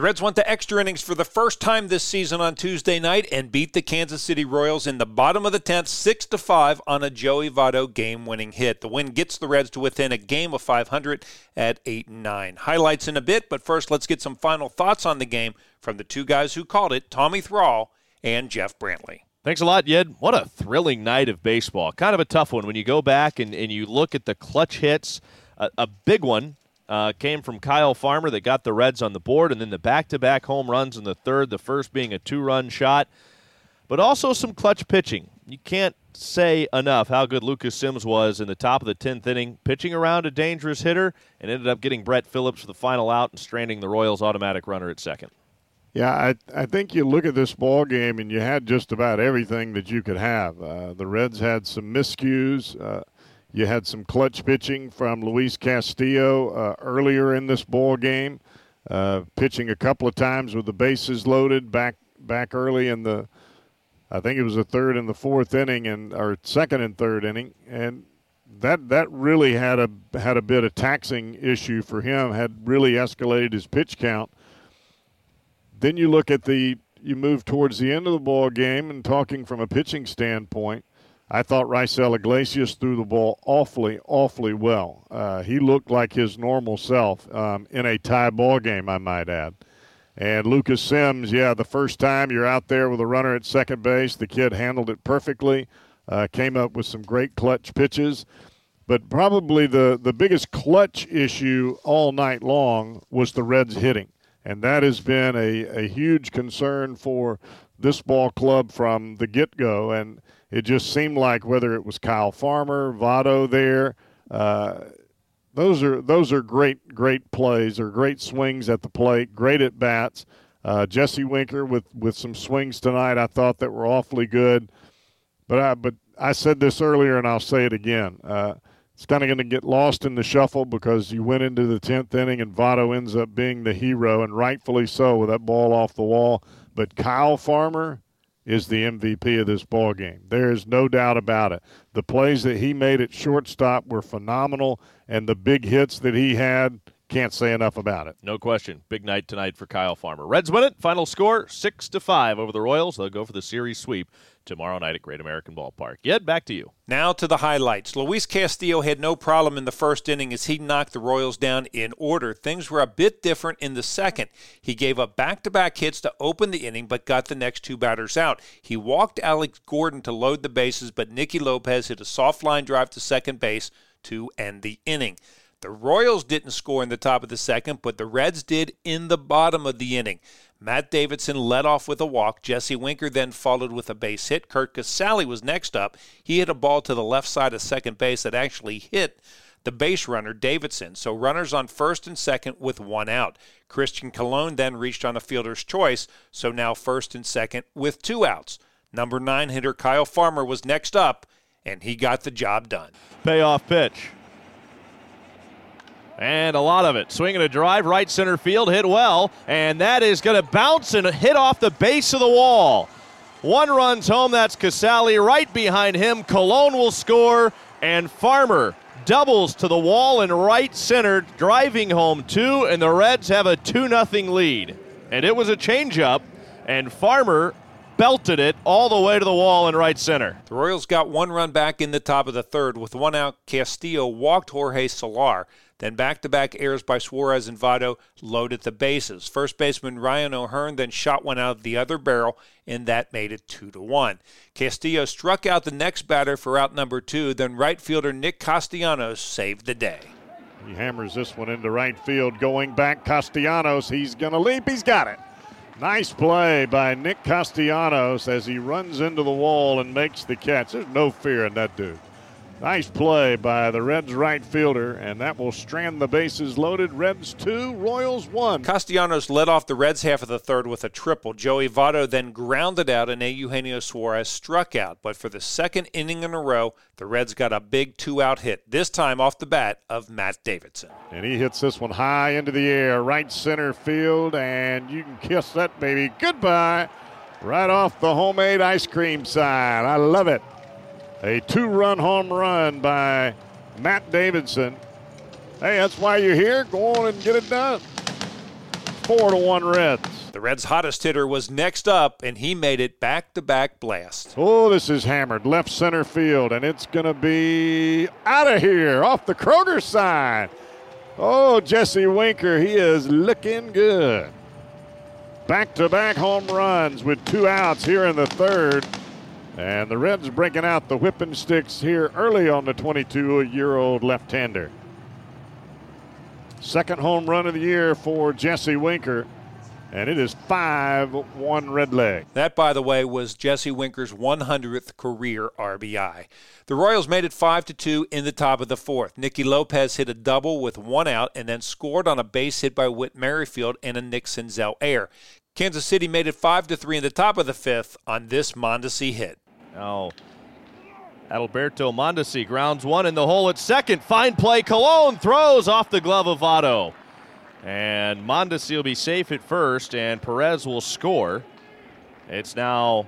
The Reds went to extra innings for the first time this season on Tuesday night and beat the Kansas City Royals in the bottom of the 10th, 6 to 5 on a Joey Votto game-winning hit. The win gets the Reds to within a game of 500 at 8 and 9. Highlights in a bit, but first let's get some final thoughts on the game from the two guys who called it, Tommy Thrall and Jeff Brantley. Thanks a lot, Yed. What a thrilling night of baseball. Kind of a tough one when you go back and, and you look at the clutch hits. A, a big one uh, came from Kyle Farmer that got the Reds on the board, and then the back to back home runs in the third, the first being a two run shot, but also some clutch pitching. You can't say enough how good Lucas Sims was in the top of the 10th inning, pitching around a dangerous hitter, and ended up getting Brett Phillips for the final out and stranding the Royals' automatic runner at second. Yeah, I I think you look at this ball game and you had just about everything that you could have. Uh, the Reds had some miscues. Uh, you had some clutch pitching from Luis Castillo uh, earlier in this ball game, uh, pitching a couple of times with the bases loaded back back early in the, I think it was the third and the fourth inning and or second and third inning, and that that really had a had a bit of taxing issue for him. Had really escalated his pitch count. Then you look at the you move towards the end of the ball game and talking from a pitching standpoint I thought Raisel Iglesias threw the ball awfully, awfully well. Uh, he looked like his normal self um, in a tie ball game, I might add. And Lucas Sims, yeah, the first time you're out there with a runner at second base, the kid handled it perfectly, uh, came up with some great clutch pitches. But probably the, the biggest clutch issue all night long was the Reds hitting. And that has been a, a huge concern for this ball club from the get go. And it just seemed like whether it was Kyle Farmer, Votto there, uh, those are those are great great plays or great swings at the plate, great at bats. Uh, Jesse Winker with with some swings tonight, I thought that were awfully good. But I but I said this earlier, and I'll say it again. Uh, it's kind of going to get lost in the shuffle because you went into the tenth inning and Votto ends up being the hero, and rightfully so with that ball off the wall. But Kyle Farmer, is the MVP of this ball game. There is no doubt about it. The plays that he made at shortstop were phenomenal, and the big hits that he had can't say enough about it. No question. Big night tonight for Kyle Farmer. Reds win it. Final score six to five over the Royals. They'll go for the series sweep tomorrow night at Great American Ballpark. Yed, back to you. Now to the highlights. Luis Castillo had no problem in the first inning as he knocked the Royals down in order. Things were a bit different in the second. He gave up back to back hits to open the inning, but got the next two batters out. He walked Alex Gordon to load the bases, but Nicky Lopez hit a soft line drive to second base to end the inning. The Royals didn't score in the top of the second, but the Reds did in the bottom of the inning. Matt Davidson led off with a walk. Jesse Winker then followed with a base hit. Curt Casali was next up. He hit a ball to the left side of second base that actually hit the base runner Davidson. So runners on first and second with one out. Christian Colon then reached on a fielder's choice, so now first and second with two outs. Number nine hitter Kyle Farmer was next up, and he got the job done. Payoff pitch. And a lot of it. Swinging a drive, right center field, hit well. And that is going to bounce and hit off the base of the wall. One runs home. That's Casali. Right behind him, Colon will score. And Farmer doubles to the wall in right center, driving home two. And the Reds have a 2 0 lead. And it was a changeup. And Farmer belted it all the way to the wall in right center. The Royals got one run back in the top of the third. With one out, Castillo walked Jorge Soler. Then back to back errors by Suarez and Votto loaded the bases. First baseman Ryan O'Hearn then shot one out of the other barrel, and that made it 2 to 1. Castillo struck out the next batter for out number two, then right fielder Nick Castellanos saved the day. He hammers this one into right field. Going back, Castellanos. He's going to leap. He's got it. Nice play by Nick Castellanos as he runs into the wall and makes the catch. There's no fear in that dude. Nice play by the Reds right fielder, and that will strand the bases loaded. Reds two, Royals one. Castellanos led off the Reds half of the third with a triple. Joey Votto then grounded out, and Eugenio Suarez struck out. But for the second inning in a row, the Reds got a big two out hit, this time off the bat of Matt Davidson. And he hits this one high into the air, right center field, and you can kiss that baby goodbye right off the homemade ice cream sign. I love it. A two run home run by Matt Davidson. Hey, that's why you're here. Go on and get it done. Four to one Reds. The Reds' hottest hitter was next up, and he made it back to back blast. Oh, this is hammered left center field, and it's going to be out of here off the Kroger side. Oh, Jesse Winker, he is looking good. Back to back home runs with two outs here in the third. And the Reds breaking out the whipping sticks here early on the 22 year old left hander. Second home run of the year for Jesse Winker. And it is 5 1 red leg. That, by the way, was Jesse Winker's 100th career RBI. The Royals made it 5 to 2 in the top of the fourth. Nicky Lopez hit a double with one out and then scored on a base hit by Whit Merrifield and a Nick Senzel air. Kansas City made it 5 to 3 in the top of the fifth on this Mondesi hit. Now, Adalberto Mondesi grounds one in the hole at second. Fine play. Colon throws off the glove of Votto. And Mondesi will be safe at first, and Perez will score. It's now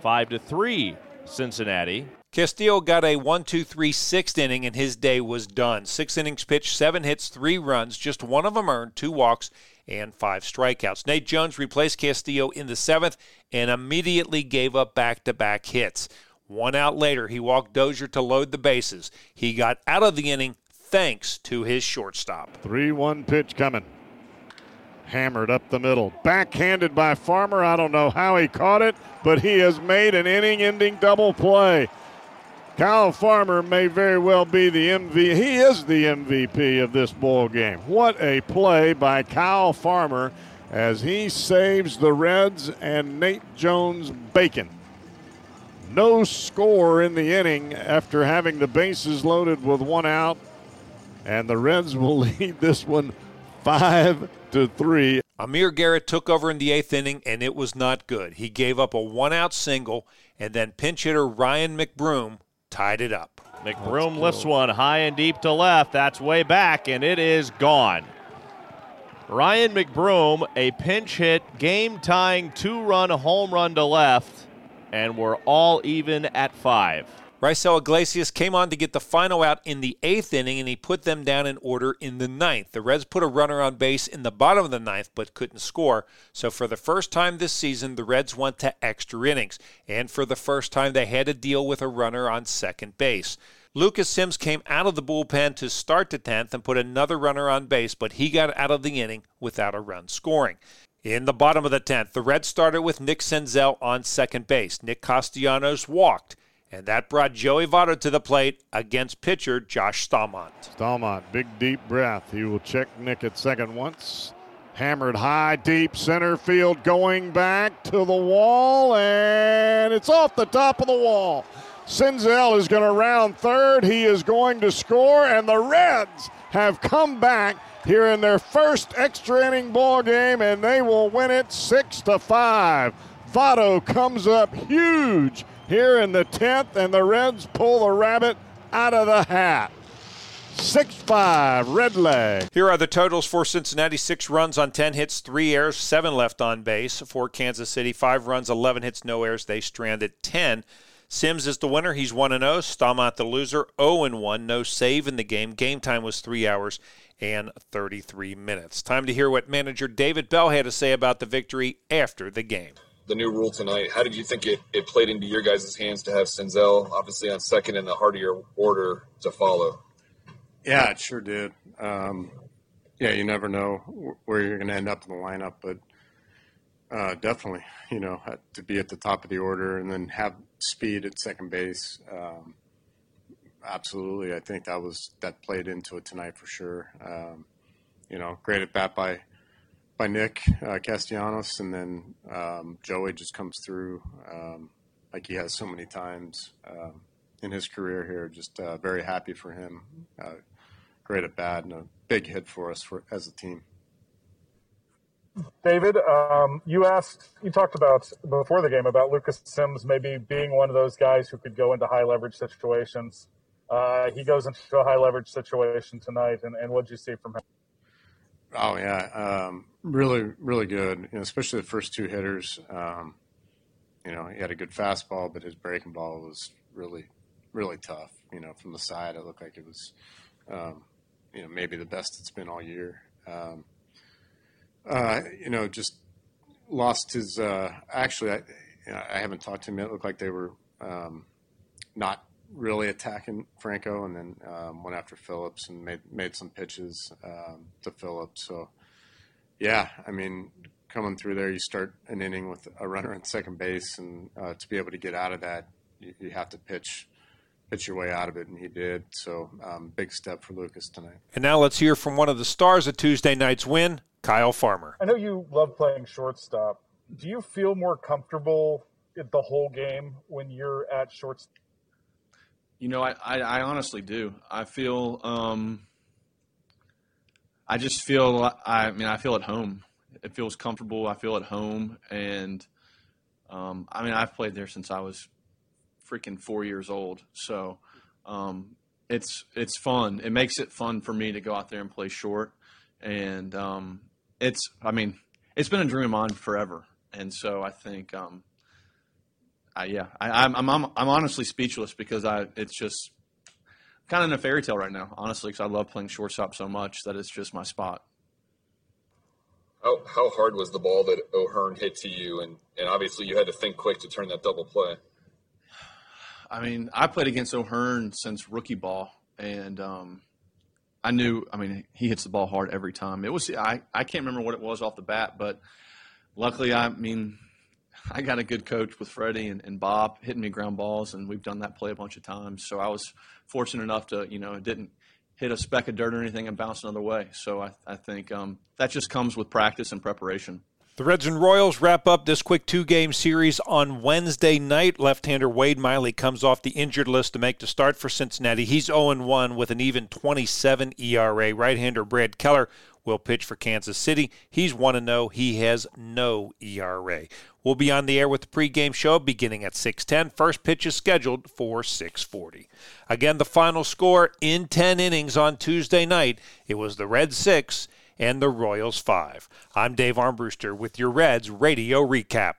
5 to 3 Cincinnati. Castillo got a 1 2 3 sixth inning, and his day was done. Six innings pitched, seven hits, three runs. Just one of them earned, two walks, and five strikeouts. Nate Jones replaced Castillo in the seventh and immediately gave up back to back hits. One out later, he walked Dozier to load the bases. He got out of the inning thanks to his shortstop. 3 1 pitch coming. Hammered up the middle. Backhanded by Farmer. I don't know how he caught it, but he has made an inning ending double play. Kyle Farmer may very well be the MVP. He is the MVP of this ball game. What a play by Kyle Farmer as he saves the Reds and Nate Jones bacon. No score in the inning after having the bases loaded with one out, and the Reds will lead this one five to three. Amir Garrett took over in the eighth inning, and it was not good. He gave up a one-out single, and then pinch hitter Ryan McBroom tied it up. McBroom lifts one high and deep to left. That's way back, and it is gone. Ryan McBroom, a pinch hit, game tying two run home run to left, and we're all even at five. Raisel Iglesias came on to get the final out in the eighth inning, and he put them down in order in the ninth. The Reds put a runner on base in the bottom of the ninth, but couldn't score. So for the first time this season, the Reds went to extra innings, and for the first time, they had to deal with a runner on second base. Lucas Sims came out of the bullpen to start the 10th and put another runner on base, but he got out of the inning without a run scoring. In the bottom of the 10th, the Reds started with Nick Senzel on second base. Nick Castellanos walked, and that brought Joey Votto to the plate against pitcher Josh Staumont. Staumont, big deep breath. He will check Nick at second once. Hammered high, deep center field, going back to the wall, and it's off the top of the wall. Senzel is going to round third. He is going to score, and the Reds have come back here in their first extra inning ball game, and they will win it six to five. Votto comes up huge here in the tenth, and the Reds pull the rabbit out of the hat. 6 5, red leg. Here are the totals for Cincinnati six runs on 10 hits, three errors, seven left on base. For Kansas City, five runs, 11 hits, no errors. They stranded 10. Sims is the winner. He's 1 0. Staumont the loser, 0 1. No save in the game. Game time was 3 hours and 33 minutes. Time to hear what manager David Bell had to say about the victory after the game. The new rule tonight, how did you think it, it played into your guys' hands to have Senzel obviously on second in the hardier order to follow? Yeah, it sure did. Um, yeah, you never know where you're going to end up in the lineup, but uh, definitely, you know, to be at the top of the order and then have speed at second base. Um, absolutely, I think that was that played into it tonight for sure. Um, you know, great at bat by by Nick uh, Castellanos, and then um, Joey just comes through um, like he has so many times um, in his career here. Just uh, very happy for him. Uh, great at bat and a big hit for us for as a team. David, um, you asked, you talked about before the game about Lucas Sims maybe being one of those guys who could go into high leverage situations. Uh, he goes into a high leverage situation tonight, and, and what did you see from him? Oh yeah, um, really, really good. You know, especially the first two hitters. Um, you know, he had a good fastball, but his breaking ball was really, really tough. You know, from the side, it looked like it was, um, you know, maybe the best it's been all year. Um, Uh, you know, just lost his. Uh, actually, I, you know, I haven't talked to him. It looked like they were um, not really attacking Franco, and then um, went after Phillips and made made some pitches um, to Phillips. So, yeah, I mean, coming through there, you start an inning with a runner on second base, and uh, to be able to get out of that, you, you, have to pitch pitch your way out of it, and he did. So, um, big step for Lucas tonight. And now let's hear from one of the stars of Tuesday night's win, Kyle Farmer. I know you love playing shortstop. Do you feel more comfortable the whole game when you're at shortstop? You know, I, I, I honestly do. I feel, um, I just feel, I mean, I feel at home. It feels comfortable. I feel at home. And, um, I mean, I've played there since I was freaking four years old. So, um, it's, it's fun. It makes it fun for me to go out there and play short. And, um, it's, I mean, it's been a dream of mine forever. And so I think, um, I, yeah, I, am I'm, I'm I'm honestly speechless because I it's just kind of in a fairy tale right now, honestly, because I love playing shortstop so much that it's just my spot. How how hard was the ball that O'Hearn hit to you, and and obviously you had to think quick to turn that double play. I mean, I played against O'Hearn since rookie ball, and um, I knew. I mean, he hits the ball hard every time. It was I I can't remember what it was off the bat, but luckily, I mean, I got a good coach with Freddie and, and, Bob hitting me ground balls, and we've done that play a bunch of times. So I was fortunate enough to, you know, it didn't hit a speck of dirt or anything and bounce another way. So I, I think um, that just comes with practice and preparation. The Reds and Royals wrap up this quick two game series on Wednesday night. Left hander Wade Miley comes off the injured list to make the start for Cincinnati. He's 0 1 with an even 27 ERA. Right hander Brad Keller will pitch for Kansas City. He's 1 0. He has no ERA. We'll be on the air with the pregame show beginning at 6:10. First pitch is scheduled for 6:40. Again, the final score in 10 innings on Tuesday night. It was the Reds 6 and the Royals 5. I'm Dave Armbruster with your Reds radio recap.